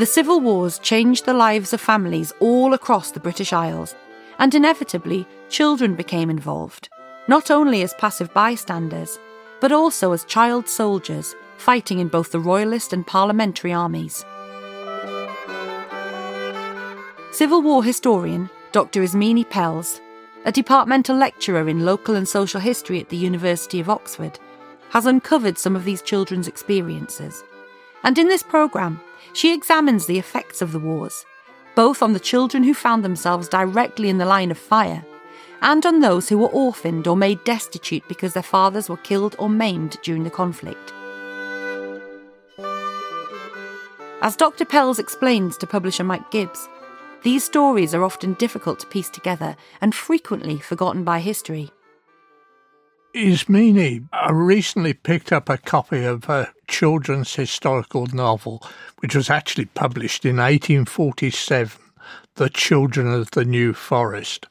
The civil wars changed the lives of families all across the British Isles, and inevitably, children became involved, not only as passive bystanders, but also as child soldiers fighting in both the Royalist and Parliamentary armies. Civil War historian Dr. Ismini Pells, a departmental lecturer in local and social history at the University of Oxford, has uncovered some of these children's experiences. And in this programme, she examines the effects of the wars, both on the children who found themselves directly in the line of fire, and on those who were orphaned or made destitute because their fathers were killed or maimed during the conflict. As Dr. Pells explains to publisher Mike Gibbs, these stories are often difficult to piece together and frequently forgotten by history. Ismini, I recently picked up a copy of a children's historical novel, which was actually published in 1847, The Children of the New Forest.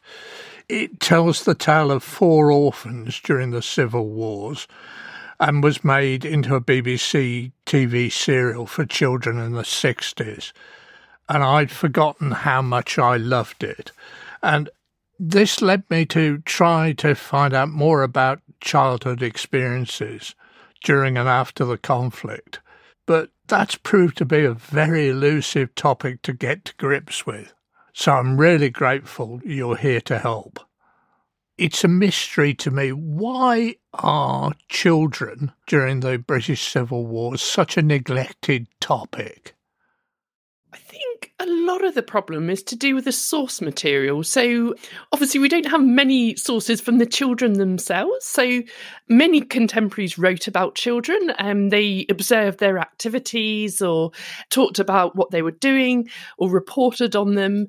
It tells the tale of four orphans during the Civil Wars and was made into a BBC TV serial for children in the 60s. And I'd forgotten how much I loved it. And this led me to try to find out more about childhood experiences during and after the conflict. But that's proved to be a very elusive topic to get to grips with. So I'm really grateful you're here to help. It's a mystery to me. Why are children during the British Civil War such a neglected topic? Think a lot of the problem is to do with the source material. So, obviously, we don't have many sources from the children themselves. So, many contemporaries wrote about children and they observed their activities or talked about what they were doing or reported on them.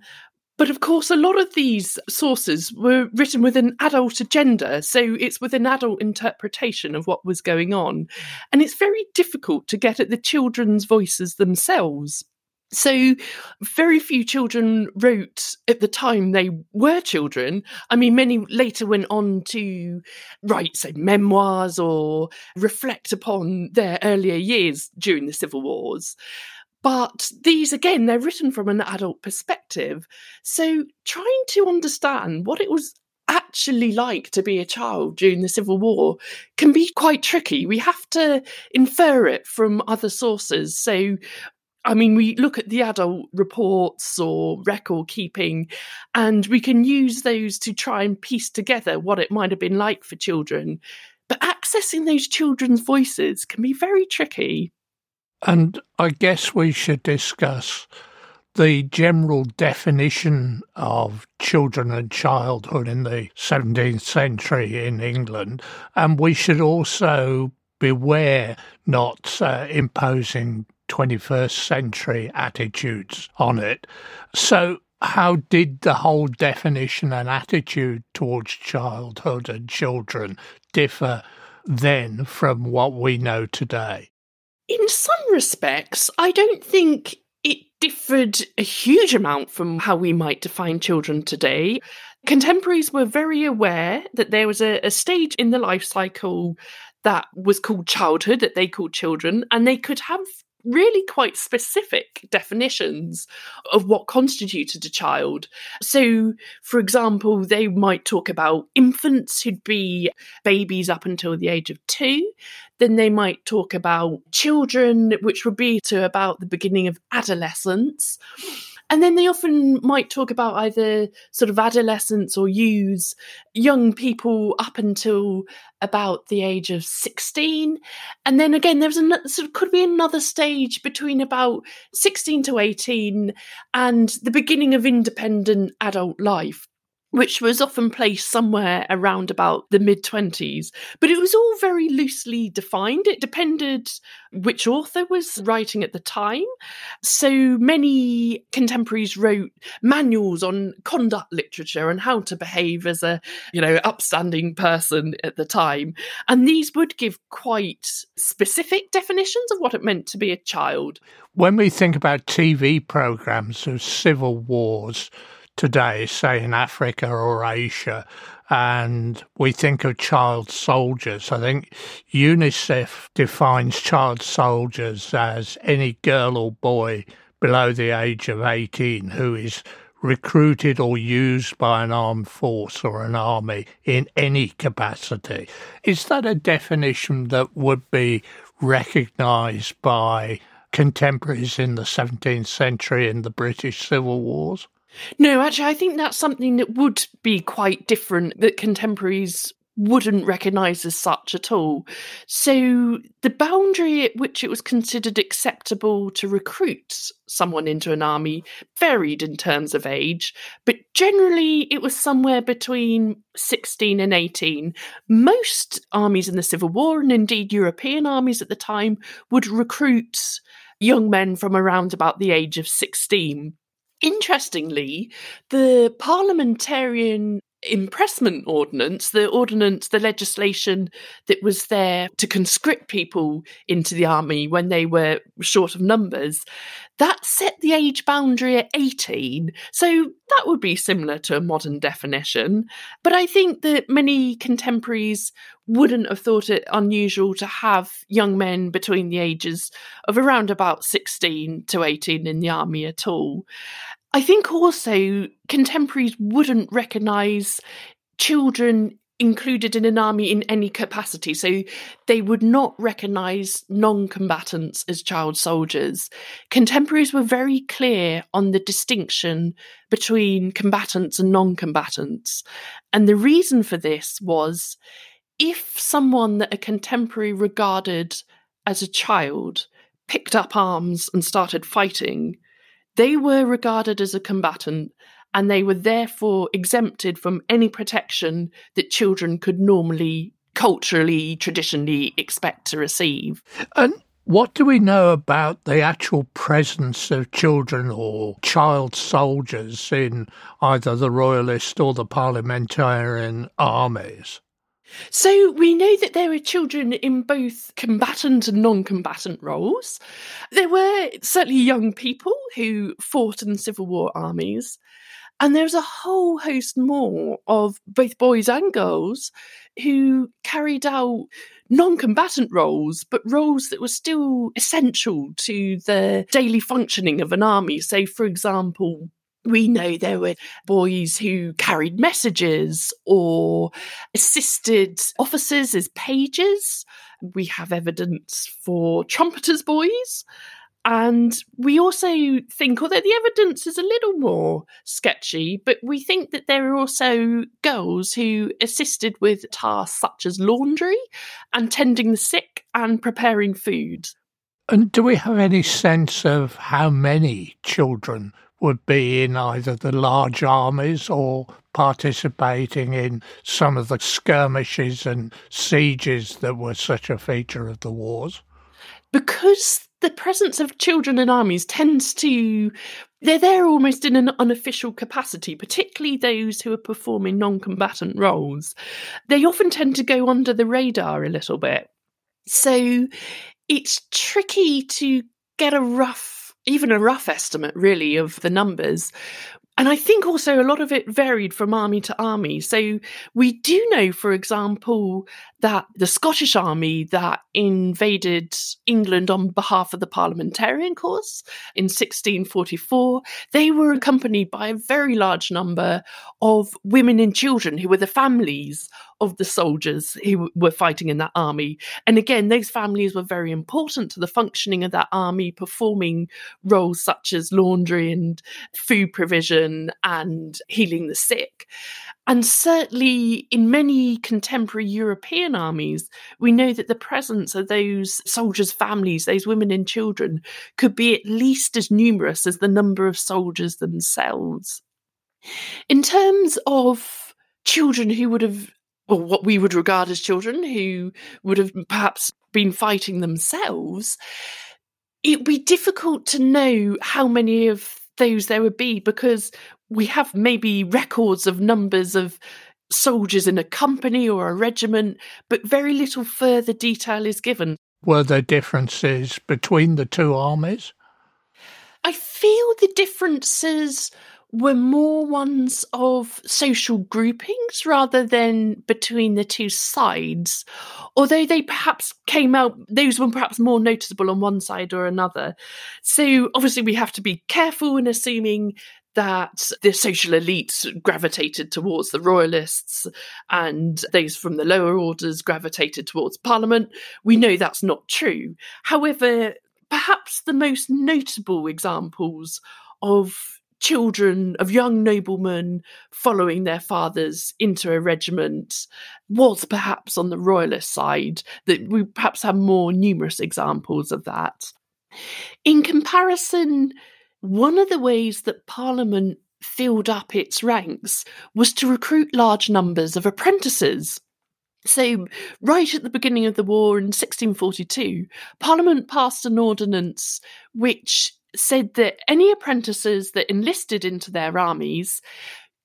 But of course, a lot of these sources were written with an adult agenda. So it's with an adult interpretation of what was going on. And it's very difficult to get at the children's voices themselves. So, very few children wrote at the time they were children. I mean, many later went on to write, say, memoirs or reflect upon their earlier years during the civil wars. But these, again, they're written from an adult perspective. So, trying to understand what it was actually like to be a child during the Civil War can be quite tricky. We have to infer it from other sources. So, I mean, we look at the adult reports or record keeping, and we can use those to try and piece together what it might have been like for children. But accessing those children's voices can be very tricky. And I guess we should discuss the general definition of children and childhood in the 17th century in England. And we should also beware not uh, imposing 21st century attitudes on it. So, how did the whole definition and attitude towards childhood and children differ then from what we know today? In some respects, I don't think it differed a huge amount from how we might define children today. Contemporaries were very aware that there was a, a stage in the life cycle that was called childhood, that they called children, and they could have really quite specific definitions of what constituted a child. So, for example, they might talk about infants who'd be babies up until the age of two. Then they might talk about children, which would be to about the beginning of adolescence. And then they often might talk about either sort of adolescents or youths, young people up until about the age of 16. And then again, there's a sort of could be another stage between about 16 to 18 and the beginning of independent adult life which was often placed somewhere around about the mid 20s. But it was all very loosely defined. It depended which author was writing at the time. So many contemporaries wrote manuals on conduct literature and how to behave as a, you know, upstanding person at the time. And these would give quite specific definitions of what it meant to be a child. When we think about TV programs of civil wars, today, say in Africa or Asia, and we think of child soldiers. I think UNICEF defines child soldiers as any girl or boy below the age of 18 who is recruited or used by an armed force or an army in any capacity. Is that a definition that would be recognised by contemporaries in the 17th century in the British Civil Wars? No, actually, I think that's something that would be quite different that contemporaries wouldn't recognise as such at all. So the boundary at which it was considered acceptable to recruit someone into an army varied in terms of age, but generally it was somewhere between 16 and 18. Most armies in the Civil War, and indeed European armies at the time, would recruit young men from around about the age of 16. Interestingly, the parliamentarian impressment ordinance, the ordinance, the legislation that was there to conscript people into the army when they were short of numbers, that set the age boundary at 18. So that would be similar to a modern definition. But I think that many contemporaries wouldn't have thought it unusual to have young men between the ages of around about 16 to 18 in the army at all. I think also contemporaries wouldn't recognise children included in an army in any capacity. So they would not recognise non combatants as child soldiers. Contemporaries were very clear on the distinction between combatants and non combatants. And the reason for this was if someone that a contemporary regarded as a child picked up arms and started fighting, they were regarded as a combatant and they were therefore exempted from any protection that children could normally, culturally, traditionally expect to receive. And what do we know about the actual presence of children or child soldiers in either the royalist or the parliamentarian armies? So we know that there were children in both combatant and non combatant roles. There were certainly young people who fought in Civil War armies. And there was a whole host more of both boys and girls who carried out non combatant roles, but roles that were still essential to the daily functioning of an army. So, for example, we know there were boys who carried messages or assisted officers as pages. We have evidence for trumpeters' boys. And we also think, although the evidence is a little more sketchy, but we think that there are also girls who assisted with tasks such as laundry and tending the sick and preparing food. And do we have any sense of how many children would be in either the large armies or participating in some of the skirmishes and sieges that were such a feature of the wars? Because the presence of children in armies tends to they're there almost in an unofficial capacity, particularly those who are performing non combatant roles. They often tend to go under the radar a little bit. So it's tricky to get a rough even a rough estimate, really, of the numbers. And I think also a lot of it varied from army to army. So we do know, for example, that the Scottish army that invaded England on behalf of the parliamentarian cause in 1644, they were accompanied by a very large number of women and children who were the families of the soldiers who were fighting in that army. And again, those families were very important to the functioning of that army, performing roles such as laundry and food provision and healing the sick. And certainly in many contemporary European armies, we know that the presence of those soldiers' families, those women and children, could be at least as numerous as the number of soldiers themselves. In terms of children who would have, or what we would regard as children who would have perhaps been fighting themselves, it'd be difficult to know how many of those there would be because we have maybe records of numbers of soldiers in a company or a regiment, but very little further detail is given. Were there differences between the two armies? I feel the differences were more ones of social groupings rather than between the two sides. Although they perhaps came out, those were perhaps more noticeable on one side or another. So obviously, we have to be careful in assuming that the social elites gravitated towards the royalists and those from the lower orders gravitated towards parliament. We know that's not true. However, perhaps the most notable examples of children of young noblemen following their fathers into a regiment was perhaps on the royalist side that we perhaps have more numerous examples of that in comparison one of the ways that parliament filled up its ranks was to recruit large numbers of apprentices so, right at the beginning of the war in 1642, Parliament passed an ordinance which said that any apprentices that enlisted into their armies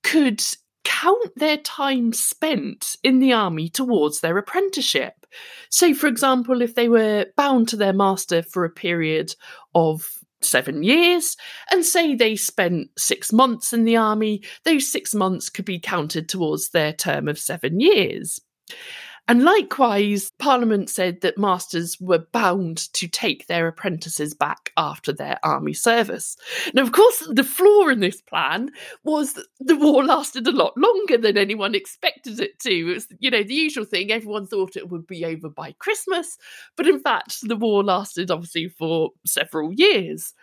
could count their time spent in the army towards their apprenticeship. So, for example, if they were bound to their master for a period of seven years, and say they spent six months in the army, those six months could be counted towards their term of seven years. And likewise, Parliament said that masters were bound to take their apprentices back after their army service. Now, of course, the flaw in this plan was that the war lasted a lot longer than anyone expected it to. It was, you know, the usual thing, everyone thought it would be over by Christmas, but in fact, the war lasted obviously for several years.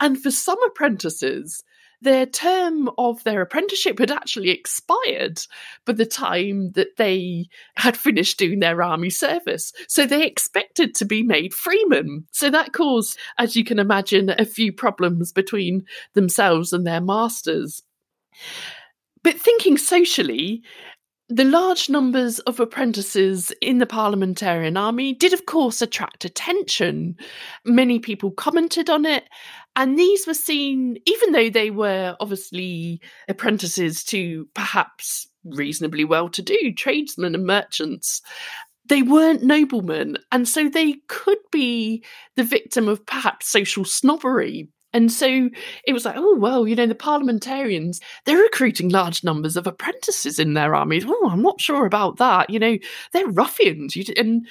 And for some apprentices, their term of their apprenticeship had actually expired by the time that they had finished doing their army service. So they expected to be made freemen. So that caused, as you can imagine, a few problems between themselves and their masters. But thinking socially, the large numbers of apprentices in the parliamentarian army did, of course, attract attention. Many people commented on it, and these were seen, even though they were obviously apprentices to perhaps reasonably well to do tradesmen and merchants, they weren't noblemen. And so they could be the victim of perhaps social snobbery and so it was like, oh, well, you know, the parliamentarians, they're recruiting large numbers of apprentices in their armies. Oh, I'm not sure about that. You know, they're ruffians. And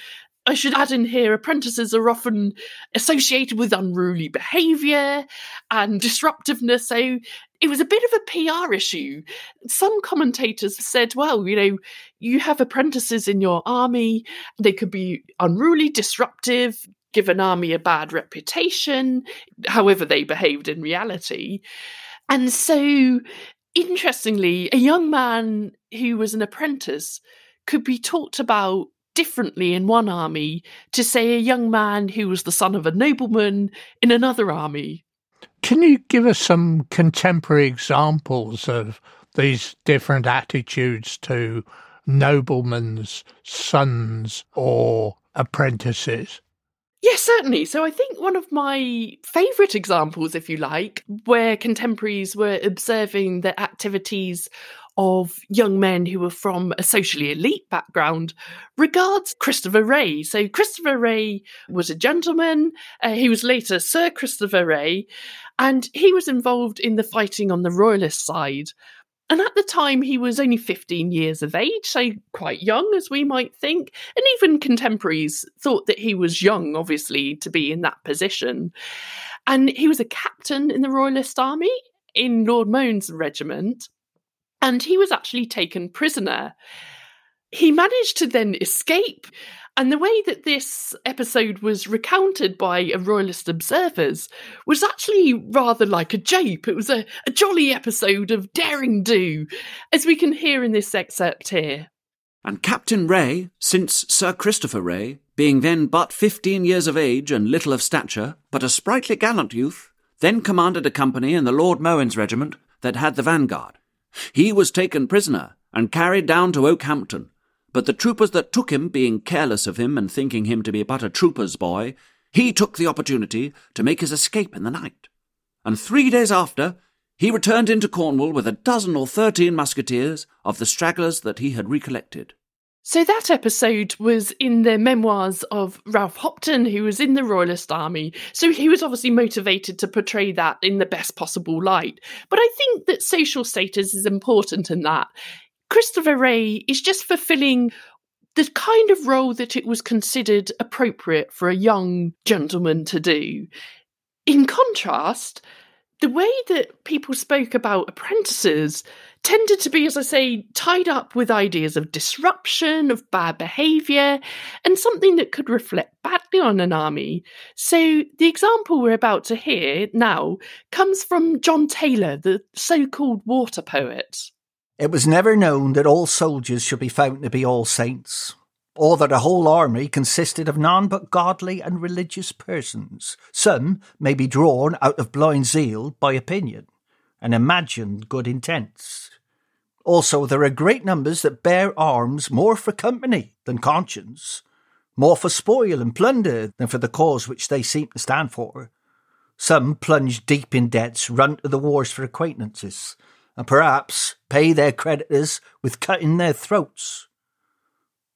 I should add in here apprentices are often associated with unruly behaviour and disruptiveness. So it was a bit of a PR issue. Some commentators said, well, you know, you have apprentices in your army, they could be unruly, disruptive, give an army a bad reputation, however they behaved in reality. And so, interestingly, a young man who was an apprentice could be talked about differently in one army to, say, a young man who was the son of a nobleman in another army. Can you give us some contemporary examples of these different attitudes to noblemen's sons or apprentices? Yes, certainly. So I think one of my favourite examples, if you like, where contemporaries were observing the activities of young men who were from a socially elite background regards Christopher Wrey. So, Christopher Wrey was a gentleman. Uh, he was later Sir Christopher Wrey, and he was involved in the fighting on the royalist side. And at the time, he was only 15 years of age, so quite young, as we might think. And even contemporaries thought that he was young, obviously, to be in that position. And he was a captain in the Royalist Army in Lord Mohun's regiment. And he was actually taken prisoner. He managed to then escape and the way that this episode was recounted by royalist observers was actually rather like a jape. It was a, a jolly episode of daring do, as we can hear in this excerpt here. And Captain Wrey, since Sir Christopher Wrey, being then but fifteen years of age and little of stature, but a sprightly gallant youth, then commanded a company in the Lord Mohun's regiment that had the vanguard. He was taken prisoner and carried down to Okehampton, but the troopers that took him, being careless of him and thinking him to be but a trooper's boy, he took the opportunity to make his escape in the night. And three days after, he returned into Cornwall with a dozen or thirteen musketeers of the stragglers that he had recollected. So that episode was in the memoirs of Ralph Hopton, who was in the Royalist Army. So he was obviously motivated to portray that in the best possible light. But I think that social status is important in that. Christopher Wrey is just fulfilling the kind of role that it was considered appropriate for a young gentleman to do. In contrast, the way that people spoke about apprentices tended to be, as I say, tied up with ideas of disruption, of bad behaviour, and something that could reflect badly on an army. So the example we're about to hear now comes from John Taylor, the so called water poet. It was never known that all soldiers should be found to be all saints, or that a whole army consisted of none but godly and religious persons. Some may be drawn out of blind zeal by opinion and imagined good intents. Also, there are great numbers that bear arms more for company than conscience, more for spoil and plunder than for the cause which they seem to stand for. Some plunge deep in debts, run to the wars for acquaintances, and perhaps pay their creditors with cutting their throats.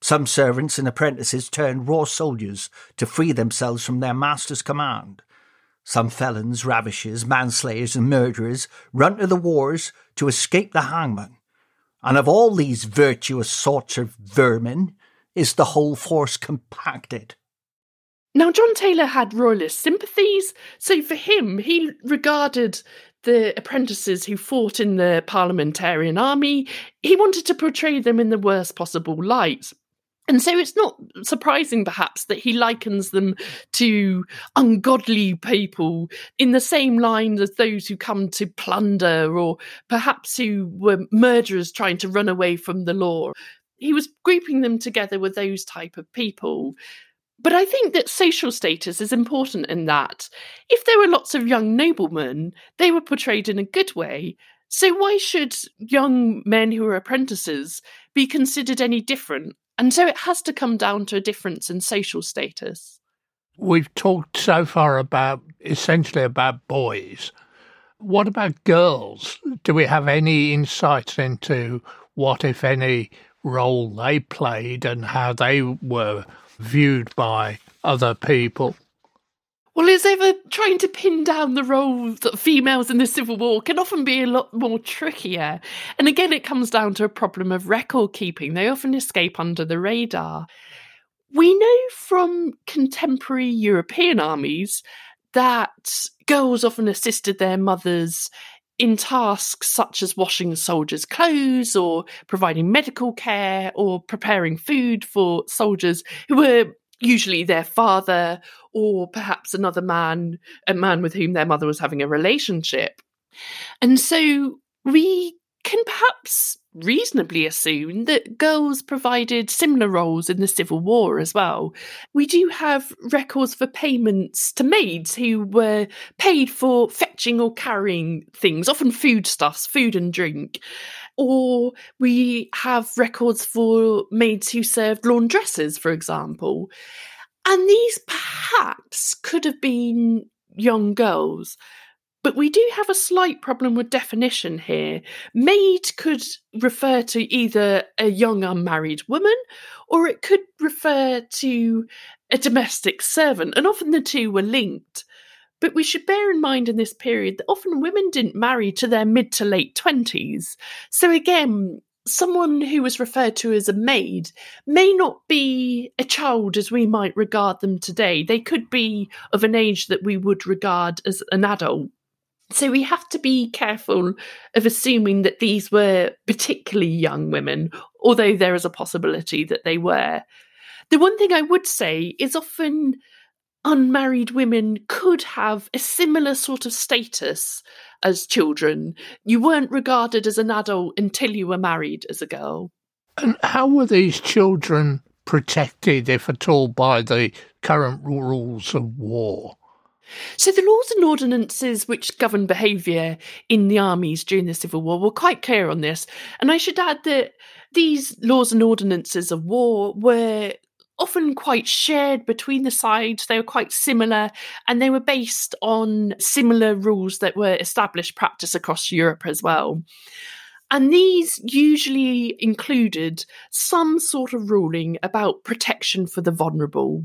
Some servants and apprentices turn raw soldiers to free themselves from their master's command. Some felons, ravishers, manslayers, and murderers run to the wars to escape the hangman. And of all these virtuous sorts of vermin is the whole force compacted. Now, John Taylor had royalist sympathies, so for him, he regarded the apprentices who fought in the parliamentarian army, he wanted to portray them in the worst possible light. And so it's not surprising, perhaps, that he likens them to ungodly people in the same line as those who come to plunder or perhaps who were murderers trying to run away from the law. He was grouping them together with those type of people. But I think that social status is important in that. If there were lots of young noblemen, they were portrayed in a good way. So why should young men who are apprentices be considered any different? And so it has to come down to a difference in social status. We've talked so far about essentially about boys. What about girls? Do we have any insights into what, if any, role they played and how they were viewed by other people? Well, as ever, trying to pin down the roles of females in the Civil War can often be a lot more trickier. And again, it comes down to a problem of record keeping. They often escape under the radar. We know from contemporary European armies that girls often assisted their mothers in tasks such as washing soldiers' clothes or providing medical care or preparing food for soldiers who were usually their father or perhaps another man, a man with whom their mother was having a relationship. And so we can perhaps reasonably assume that girls provided similar roles in the Civil War as well. We do have records for payments to maids who were paid for fetching or carrying things, often foodstuffs, food and drink. Or we have records for maids who served laundresses, for example. And these perhaps could have been young girls. But we do have a slight problem with definition here. Maid could refer to either a young unmarried woman or it could refer to a domestic servant, and often the two were linked. But we should bear in mind in this period that often women didn't marry to their mid to late 20s. So again, someone who was referred to as a maid may not be a child as we might regard them today. They could be of an age that we would regard as an adult. So we have to be careful of assuming that these were particularly young women, although there is a possibility that they were. The one thing I would say is often unmarried women could have a similar sort of status as children. You weren't regarded as an adult until you were married as a girl. And how were these children protected, if at all, by the current rules of war? So, the laws and ordinances which govern behaviour in the armies during the Civil War were quite clear on this. And I should add that these laws and ordinances of war were often quite shared between the sides. They were quite similar and they were based on similar rules that were established practice across Europe as well. And these usually included some sort of ruling about protection for the vulnerable.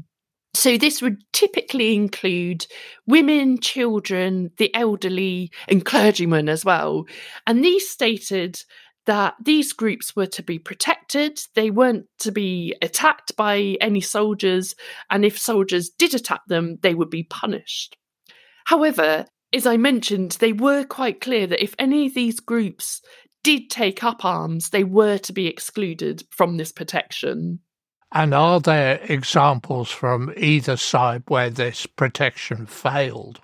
So, this would typically include women, children, the elderly, and clergymen as well. And these stated that these groups were to be protected, they weren't to be attacked by any soldiers, and if soldiers did attack them, they would be punished. However, as I mentioned, they were quite clear that if any of these groups did take up arms, they were to be excluded from this protection. And are there examples from either side where this protection failed?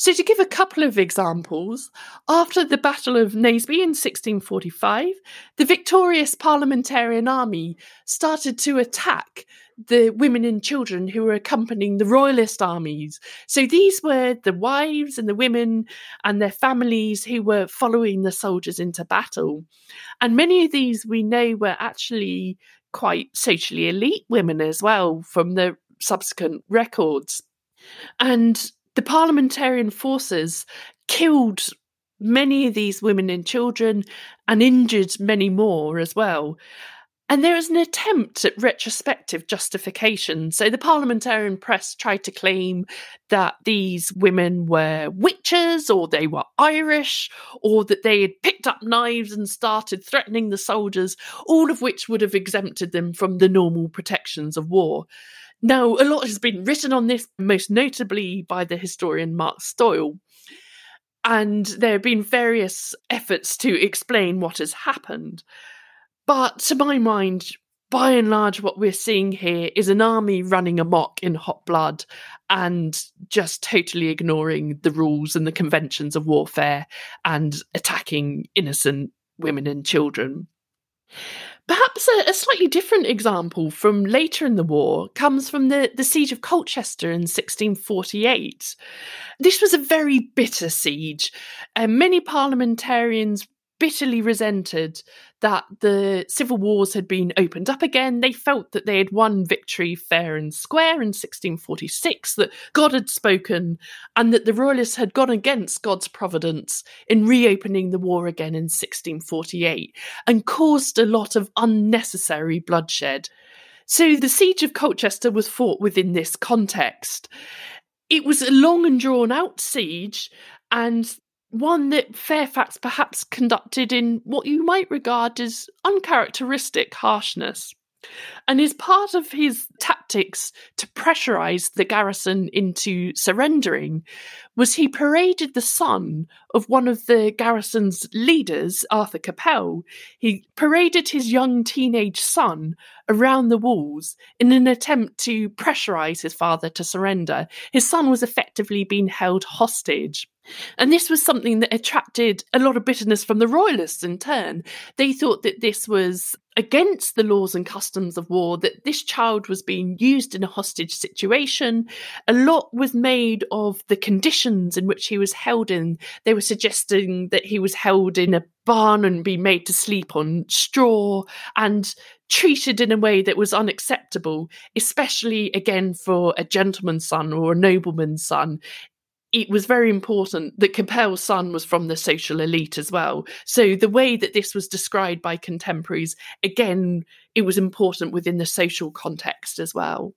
So, to give a couple of examples, after the Battle of Naseby in 1645, the victorious Parliamentarian army started to attack the women and children who were accompanying the royalist armies. So, these were the wives and the women and their families who were following the soldiers into battle. And many of these we know were actually quite socially elite women as well from the subsequent records. And the parliamentarian forces killed many of these women and children and injured many more as well. And there is an attempt at retrospective justification. So the parliamentarian press tried to claim that these women were witches or they were Irish or that they had picked up knives and started threatening the soldiers, all of which would have exempted them from the normal protections of war. Now, a lot has been written on this, most notably by the historian Mark Stoyle. And there have been various efforts to explain what has happened. But to my mind, by and large, what we're seeing here is an army running amok in hot blood and just totally ignoring the rules and the conventions of warfare and attacking innocent women and children. Perhaps a, a, slightly different example from later in the war comes from the, the Siege of Colchester in 1648. This was a very bitter siege, and many parliamentarians bitterly resented that the civil wars had been opened up again. They felt that they had won victory fair and square in 1646, that God had spoken, and that the royalists had gone against God's providence in reopening the war again in 1648 and caused a lot of unnecessary bloodshed. So the siege of Colchester was fought within this context. It was a long and drawn out siege, and one that Fairfax perhaps conducted in what you might regard as uncharacteristic harshness. And as part of his tactics to pressurize the garrison into surrendering, was he paraded the son of one of the garrison's leaders, Arthur Capel. He paraded his young teenage son around the walls in an attempt to pressurize his father to surrender. His son was effectively being held hostage. And this was something that attracted a lot of bitterness from the royalists in turn. They thought that this was against the laws and customs of war, that this child was being used in a hostage situation. A lot was made of the conditions in which he was held in. They were suggesting that he was held in a barn and be made to sleep on straw and treated in a way that was unacceptable, especially again for a gentleman's son or a nobleman's son it was very important that Capel's son was from the social elite as well. So the way that this was described by contemporaries, again, it was important within the social context as well.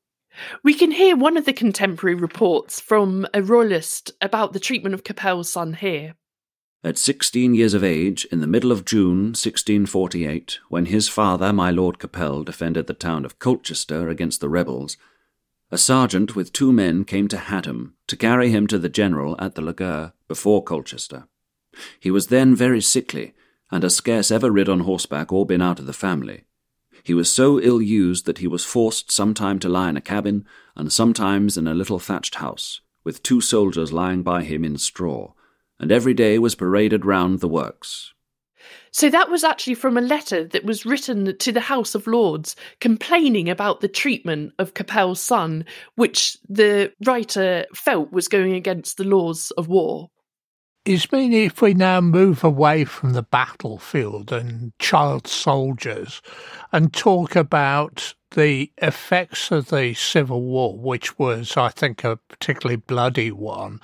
We can hear one of the contemporary reports from a royalist about the treatment of Capel's son here. At sixteen years of age, in the middle of June 1648, when his father, my Lord Capel, defended the town of Colchester against the rebels, a sergeant with two men came to Hadham to carry him to the general at the Leaguer before Colchester. He was then very sickly, and had scarce ever rid on horseback or been out of the family. He was so ill used that he was forced sometime to lie in a cabin, and sometimes in a little thatched house, with two soldiers lying by him in straw, and every day was paraded round the works, so that was actually from a letter that was written to the House of Lords complaining about the treatment of Capel's son, which the writer felt was going against the laws of war. Ismini, if we now move away from the battlefield and child soldiers and talk about the effects of the Civil War, which was, I think, a particularly bloody one,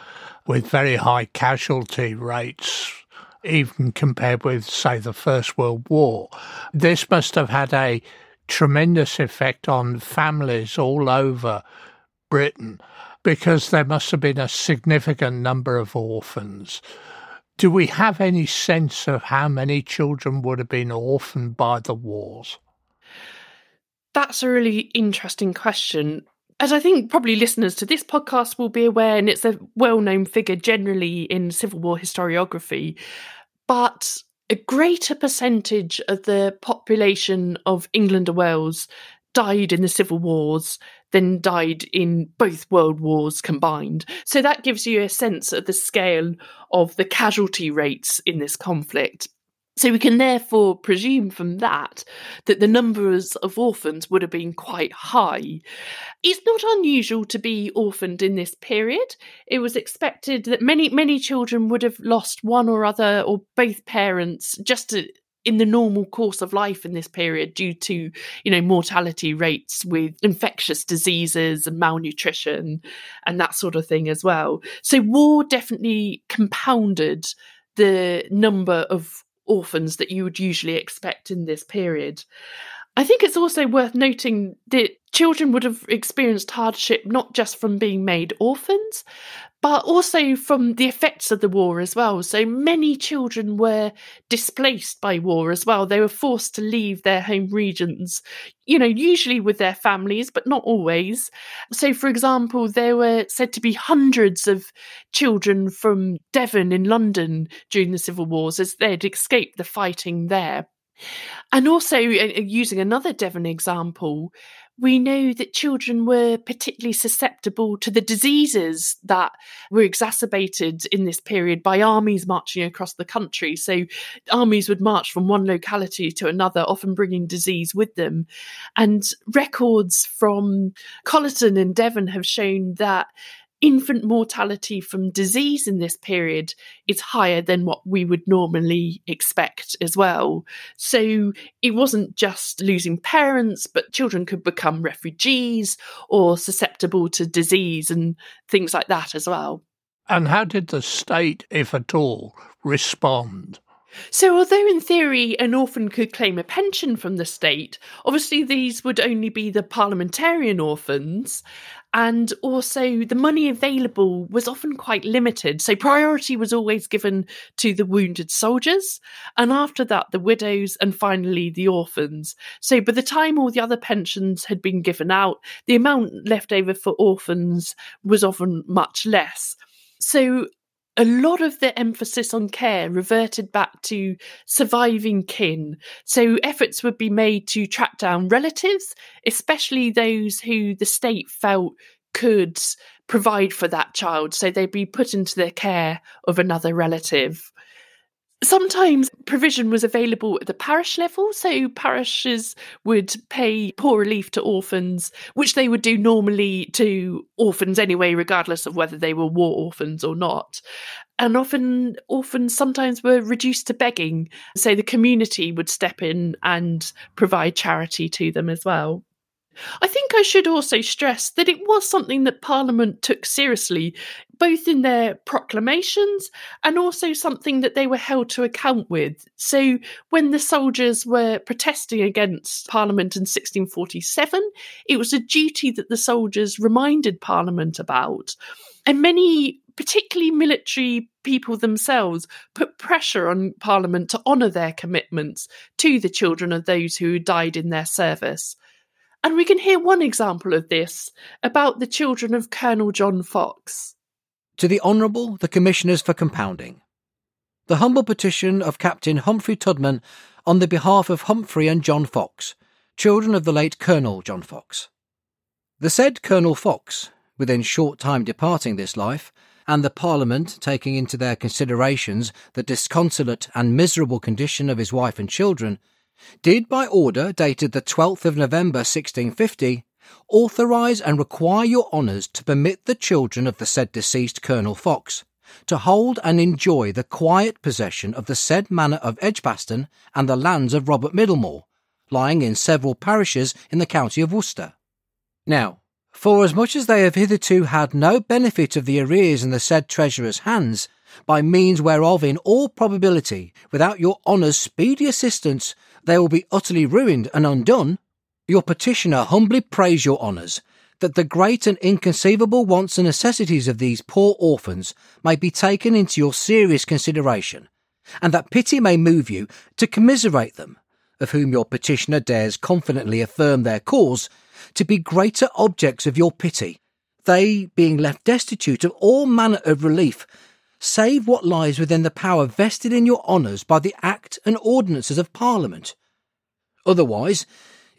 with very high casualty rates even compared with, say, the First World War. This must have had a tremendous effect on families all over Britain because there must have been a significant number of orphans. Do we have any sense of how many children would have been orphaned by the wars? That's a really interesting question. As I think probably listeners to this podcast will be aware, and it's a well known figure generally in Civil War historiography, but a greater percentage of the population of England and Wales died in the civil wars than died in both world wars combined. So that gives you a sense of the scale of the casualty rates in this conflict. So we can therefore presume from that that the numbers of orphans would have been quite high. It's not unusual to be orphaned in this period. It was expected that many many children would have lost one or other or both parents just to, in the normal course of life in this period due to you know mortality rates with infectious diseases and malnutrition and that sort of thing as well so war definitely compounded the number of orphans that you would usually expect in this period. I think it's also worth noting that children would have experienced hardship not just from being made orphans, but also from the effects of the war as well. So many children were displaced by war as well. They were forced to leave their home regions, you know, usually with their families, but not always. So, for example, there were said to be hundreds of children from Devon in London during the Civil Wars as they'd escaped the fighting there. And also, uh, using another Devon example, we know that children were particularly susceptible to the diseases that were exacerbated in this period by armies marching across the country. So, armies would march from one locality to another, often bringing disease with them. And records from Colyton and Devon have shown that infant mortality from disease in this period is higher than what we would normally expect as well. So it wasn't just losing parents, but children could become refugees or susceptible to disease and things like that as well. And how did the state, if at all, respond? So, although in theory an orphan could claim a pension from the state, obviously these would only be the parliamentarian orphans, and also the money available was often quite limited. So, priority was always given to the wounded soldiers, and after that, the widows, and finally the orphans. So, by the time all the other pensions had been given out, the amount left over for orphans was often much less. So, a lot of the emphasis on care reverted back to surviving kin. So efforts would be made to track down relatives, especially those who the state felt could provide for that child. So they'd be put into the care of another relative. Sometimes provision was available at the parish level, so parishes would pay poor relief to orphans, which they would do normally to orphans anyway, regardless of whether they were war orphans or not. And often, orphans sometimes were reduced to begging, so the community would step in and provide charity to them as well. I think I should also stress that it was something that Parliament took seriously, both in their proclamations and also something that they were held to account with. So, when the soldiers were protesting against Parliament in 1647, it was a duty that the soldiers reminded Parliament about. And many particularly military people themselves, put pressure on Parliament to honour their commitments to the children of those who died in their service. And we can hear one example of this about the children of Colonel John Fox. To the Honourable, the Commissioners for Compounding. The humble petition of Captain Humphrey Tudman on the behalf of Humphrey and John Fox, children of the late Colonel John Fox. The said Colonel Fox, within short time departing this life, and the Parliament taking into their considerations the disconsolate and miserable condition of his wife and children, did by order dated the 12th of November 1650 authorise and require your honours to permit the children of the said deceased Colonel Fox to hold and enjoy the quiet possession of the said manor of Edgbaston and the lands of Robert Middlemore, lying in several parishes in the county of Worcester. Now, forasmuch as they have hitherto had no benefit of the arrears in the said treasurer's hands, by means whereof, in all probability, without your honour's speedy assistance, they will be utterly ruined and undone, your petitioner humbly prays your honours that the great and inconceivable wants and necessities of these poor orphans may be taken into your serious consideration, and that pity may move you to commiserate them, of whom your petitioner dares confidently affirm their cause to be greater objects of your pity, they being left destitute of all manner of relief, save what lies within the power vested in your honours by the Act and ordinances of Parliament. Otherwise,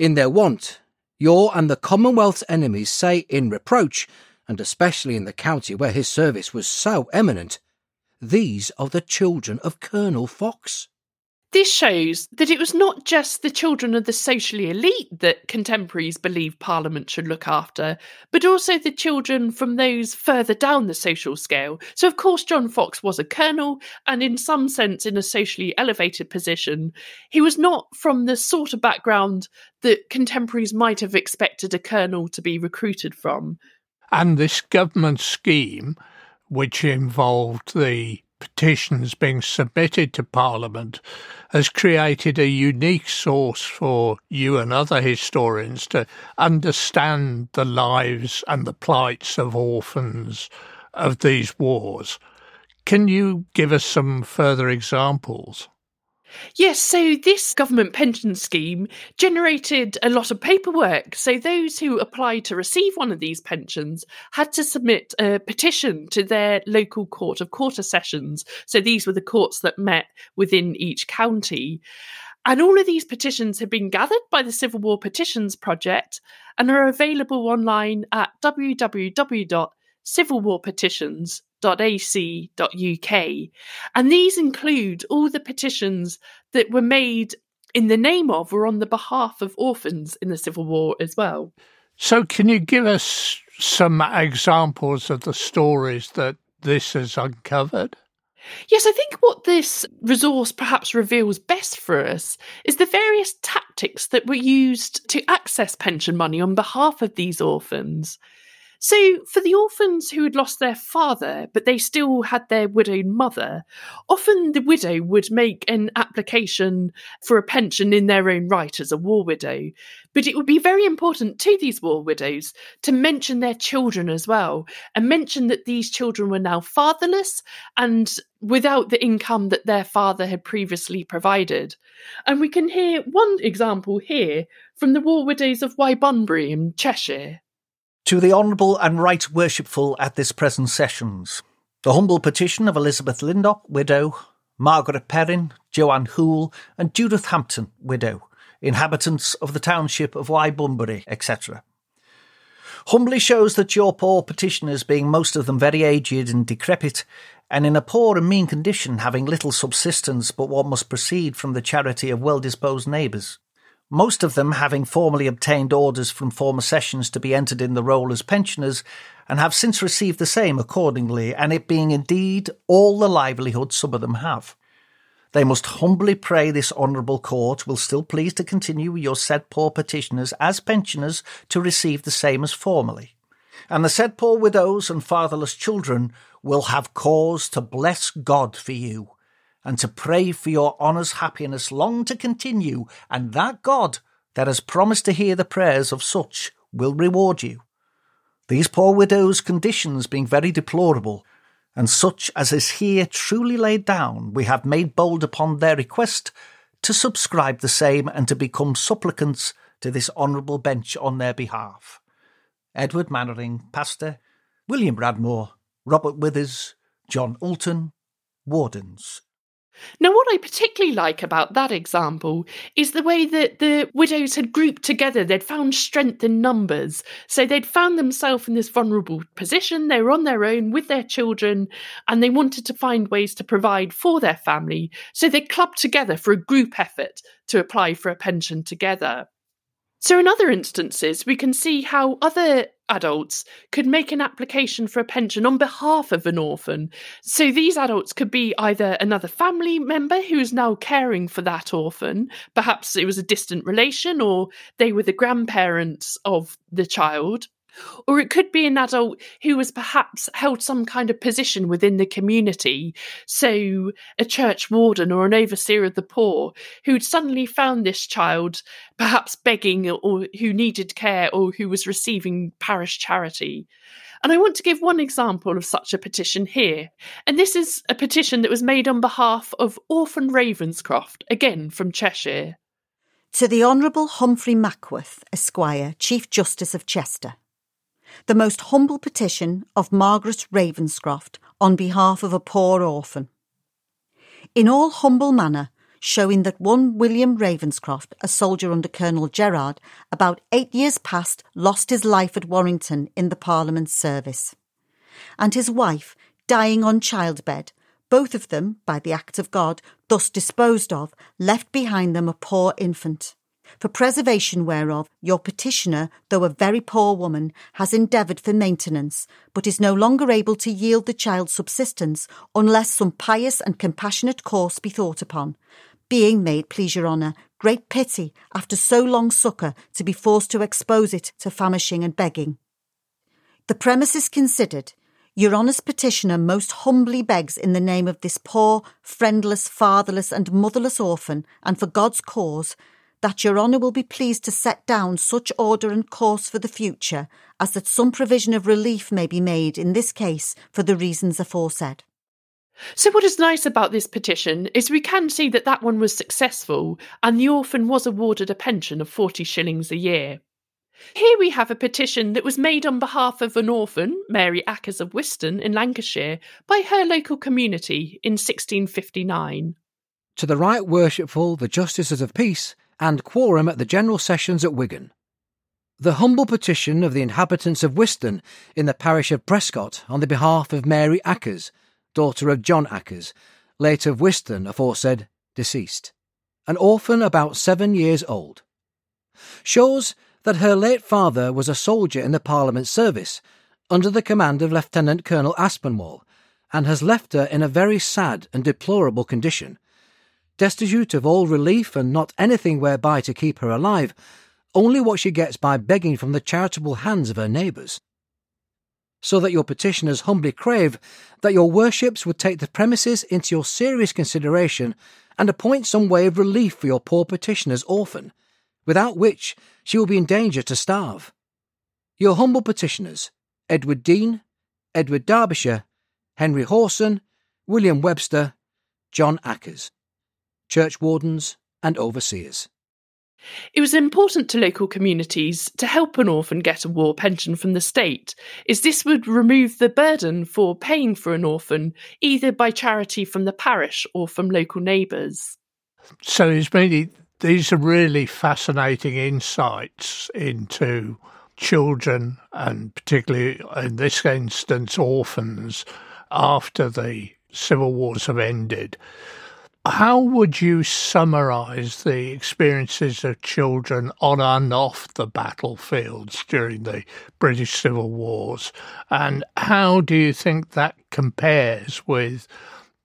in their want, your and the Commonwealth's enemies say in reproach, and especially in the county where his service was so eminent, these are the children of Colonel Fox. This shows that it was not just the children of the socially elite that contemporaries believed Parliament should look after, but also the children from those further down the social scale. So, of course, John Fox was a colonel, and in some sense, in a socially elevated position. He was not from the sort of background that contemporaries might have expected a colonel to be recruited from. And this government scheme, which involved the petitions being submitted to Parliament has created a unique source for you and other historians to understand the lives and the plights of orphans of these wars. Can you give us some further examples? Yes, so this government pension scheme generated a lot of paperwork. So those who applied to receive one of these pensions had to submit a petition to their local court of quarter sessions. So these were the courts that met within each county. And all of these petitions have been gathered by the Civil War Petitions Project and are available online at www.civilwarpetitions.com ac.uk. And these include all the petitions that were made in the name of or on the behalf of orphans in the Civil War as well. So, can you give us some examples of the stories that this has uncovered? Yes, I think what this resource perhaps reveals best for us is the various tactics that were used to access pension money on behalf of these orphans. So, for the orphans who had lost their father, but they still had their widowed mother, often the widow would make an application for a pension in their own right as a war widow. But it would be very important to these war widows to mention their children as well, and mention that these children were now fatherless and without the income that their father had previously provided. And we can hear one example here from the War Widows of Wybunbury in Cheshire. To the Honourable and Right Worshipful at this present sessions, the humble petition of Elizabeth Lindop, widow, Margaret Perrin, Joanne Hoole, and Judith Hampton, widow, inhabitants of the township of Wybunbury, etc. Humbly shows that your poor petitioners, being most of them very aged and decrepit, and in a poor and mean condition, having little subsistence but what must proceed from the charity of well disposed neighbours, most of them having formerly obtained orders from former sessions to be entered in the roll as pensioners, and have since received the same accordingly, and it being indeed all the livelihood some of them have. They must humbly pray this honourable court will still please to continue your said poor petitioners as pensioners to receive the same as formerly. And the said poor widows and fatherless children will have cause to bless God for you, and to pray for your honour's happiness long to continue, and that God that has promised to hear the prayers of such will reward you. These poor widows' conditions being very deplorable, and such as is here truly laid down, we have made bold upon their request to subscribe the same and to become supplicants to this honourable bench on their behalf. Edward Mannering, Pastor, William Bradmore, Robert Withers, John Alton, Wardens. Now, what I particularly like about that example is the way that the widows had grouped together. They'd found strength in numbers. So they'd found themselves in this vulnerable position. They were on their own with their children and they wanted to find ways to provide for their family. So they clubbed together for a group effort to apply for a pension together. So, in other instances, we can see how other adults could make an application for a pension on behalf of an orphan. So, these adults could be either another family member who's now caring for that orphan, perhaps it was a distant relation, or they were the grandparents of the child. Or it could be an adult who has perhaps held some kind of position within the community. So, a church warden or an overseer of the poor who'd suddenly found this child perhaps begging or who needed care or who was receiving parish charity. And I want to give one example of such a petition here. And this is a petition that was made on behalf of Orphan Ravenscroft, again from Cheshire. To the Honourable Humphrey Mackworth, Esquire, Chief Justice of Chester the most humble petition of Margaret Ravenscroft on behalf of a poor orphan. In all humble manner, showing that one William Ravenscroft, a soldier under Colonel Gerard, about eight years past lost his life at Warrington in the Parliament's service, and his wife, dying on childbed, both of them, by the act of God, thus disposed of, left behind them a poor infant for preservation whereof your petitioner, though a very poor woman, has endeavoured for maintenance, but is no longer able to yield the child subsistence unless some pious and compassionate course be thought upon. Being made, please your honour, great pity, after so long succour, to be forced to expose it to famishing and begging. The premises considered, your Honour's petitioner most humbly begs in the name of this poor, friendless, fatherless, and motherless orphan, and for God's cause, that your honour will be pleased to set down such order and course for the future as that some provision of relief may be made in this case for the reasons aforesaid. So, what is nice about this petition is we can see that that one was successful and the orphan was awarded a pension of 40 shillings a year. Here we have a petition that was made on behalf of an orphan, Mary Ackers of Whiston in Lancashire, by her local community in 1659. To the right worshipful, the Justices of Peace, and quorum at the General Sessions at Wigan. The humble petition of the inhabitants of Whiston in the parish of Prescot on the behalf of Mary Ackers, daughter of John Ackers, late of Whiston, aforesaid, deceased, an orphan about seven years old, shows that her late father was a soldier in the Parliament service under the command of Lieutenant Colonel Aspinwall, and has left her in a very sad and deplorable condition destitute of all relief and not anything whereby to keep her alive, only what she gets by begging from the charitable hands of her neighbours. So that your petitioners humbly crave that your worships would take the premises into your serious consideration and appoint some way of relief for your poor petitioner's orphan, without which she will be in danger to starve. Your humble petitioners, Edward Dean, Edward Derbyshire, Henry Horson, William Webster, John Ackers churchwardens, and overseers. It was important to local communities to help an orphan get a war pension from the state, as this would remove the burden for paying for an orphan, either by charity from the parish or from local neighbours. So it's really these are really fascinating insights into children and particularly in this instance orphans after the civil wars have ended how would you summarize the experiences of children on and off the battlefields during the British Civil Wars? And how do you think that compares with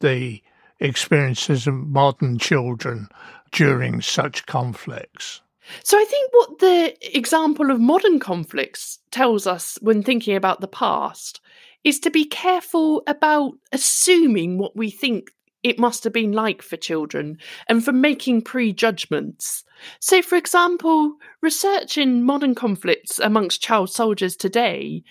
the experiences of modern children during such conflicts? So I think what the example of modern conflicts tells us when thinking about the past is to be careful about assuming what we think it must have been like for children and for making prejudgments. So, for example, research in modern conflicts amongst child soldiers today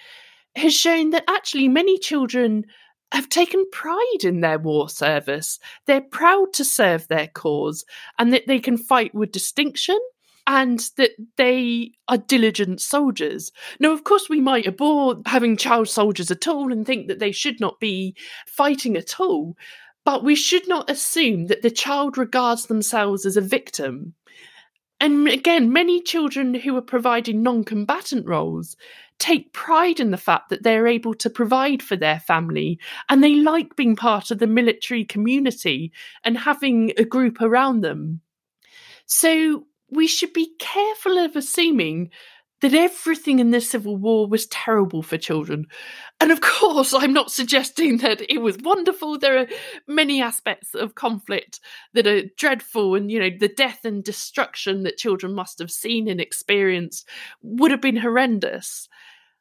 has shown that actually many children have taken pride in their war service. They're proud to serve their cause and that they can fight with distinction and that they are diligent soldiers. Now, of course, we might abhor having child soldiers at all and think that they should not be fighting at all. But we should not assume that the child regards themselves as a victim. And again, many children who are providing non combatant roles take pride in the fact that they're able to provide for their family and they like being part of the military community and having a group around them. So we should be careful of assuming that everything in the Civil War was terrible for children. And of course, I'm not suggesting that it was wonderful. There are many aspects of conflict that are dreadful, and you know, the death and destruction that children must have seen and experienced would have been horrendous.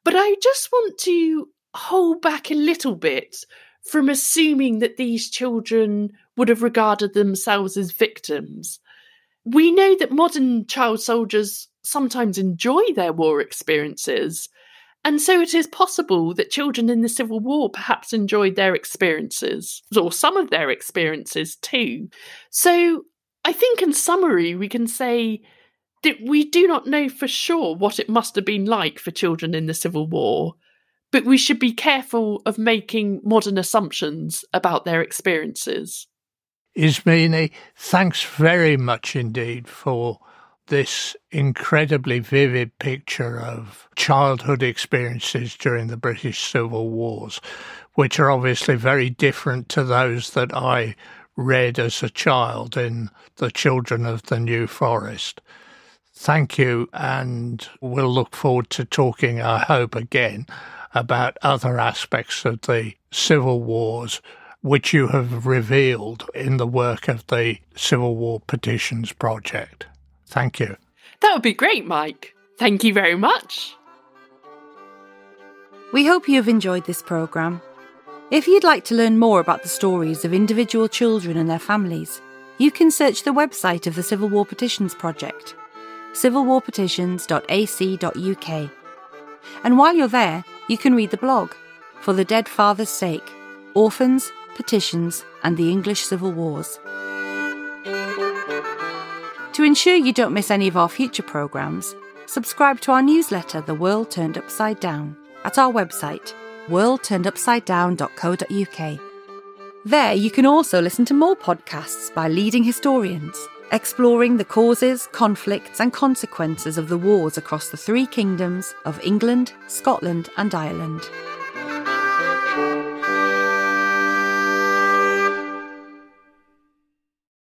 But I just want to hold back a little bit from assuming that these children would have regarded themselves as victims. We know that modern child soldiers sometimes enjoy their war experiences, and so it is possible that children in the Civil War perhaps enjoyed their experiences, or some of their experiences too. So I think, in summary, we can say that we do not know for sure what it must have been like for children in the Civil War, but we should be careful of making modern assumptions about their experiences. Ismini, thanks very much indeed for this incredibly vivid picture of childhood experiences during the British Civil Wars, which are obviously very different to those that I read as a child in The Children of the New Forest. Thank you, and we'll look forward to talking, I hope, again about other aspects of the civil wars which you have revealed in the work of the Civil War Petitions Project. Thank you. That would be great, Mike. Thank you very much. We hope you have enjoyed this programme. If you'd like to learn more about the stories of individual children and their families, you can search the website of the Civil War Petitions Project, civilwarpetitions.ac.uk. And while you're there, you can read the blog, For the Dead Father's Sake Orphans, Petitions, and the English Civil Wars. To ensure you don't miss any of our future programmes, subscribe to our newsletter, The World Turned Upside Down, at our website, worldturnedupsidedown.co.uk. There, you can also listen to more podcasts by leading historians, exploring the causes, conflicts, and consequences of the wars across the three kingdoms of England, Scotland, and Ireland.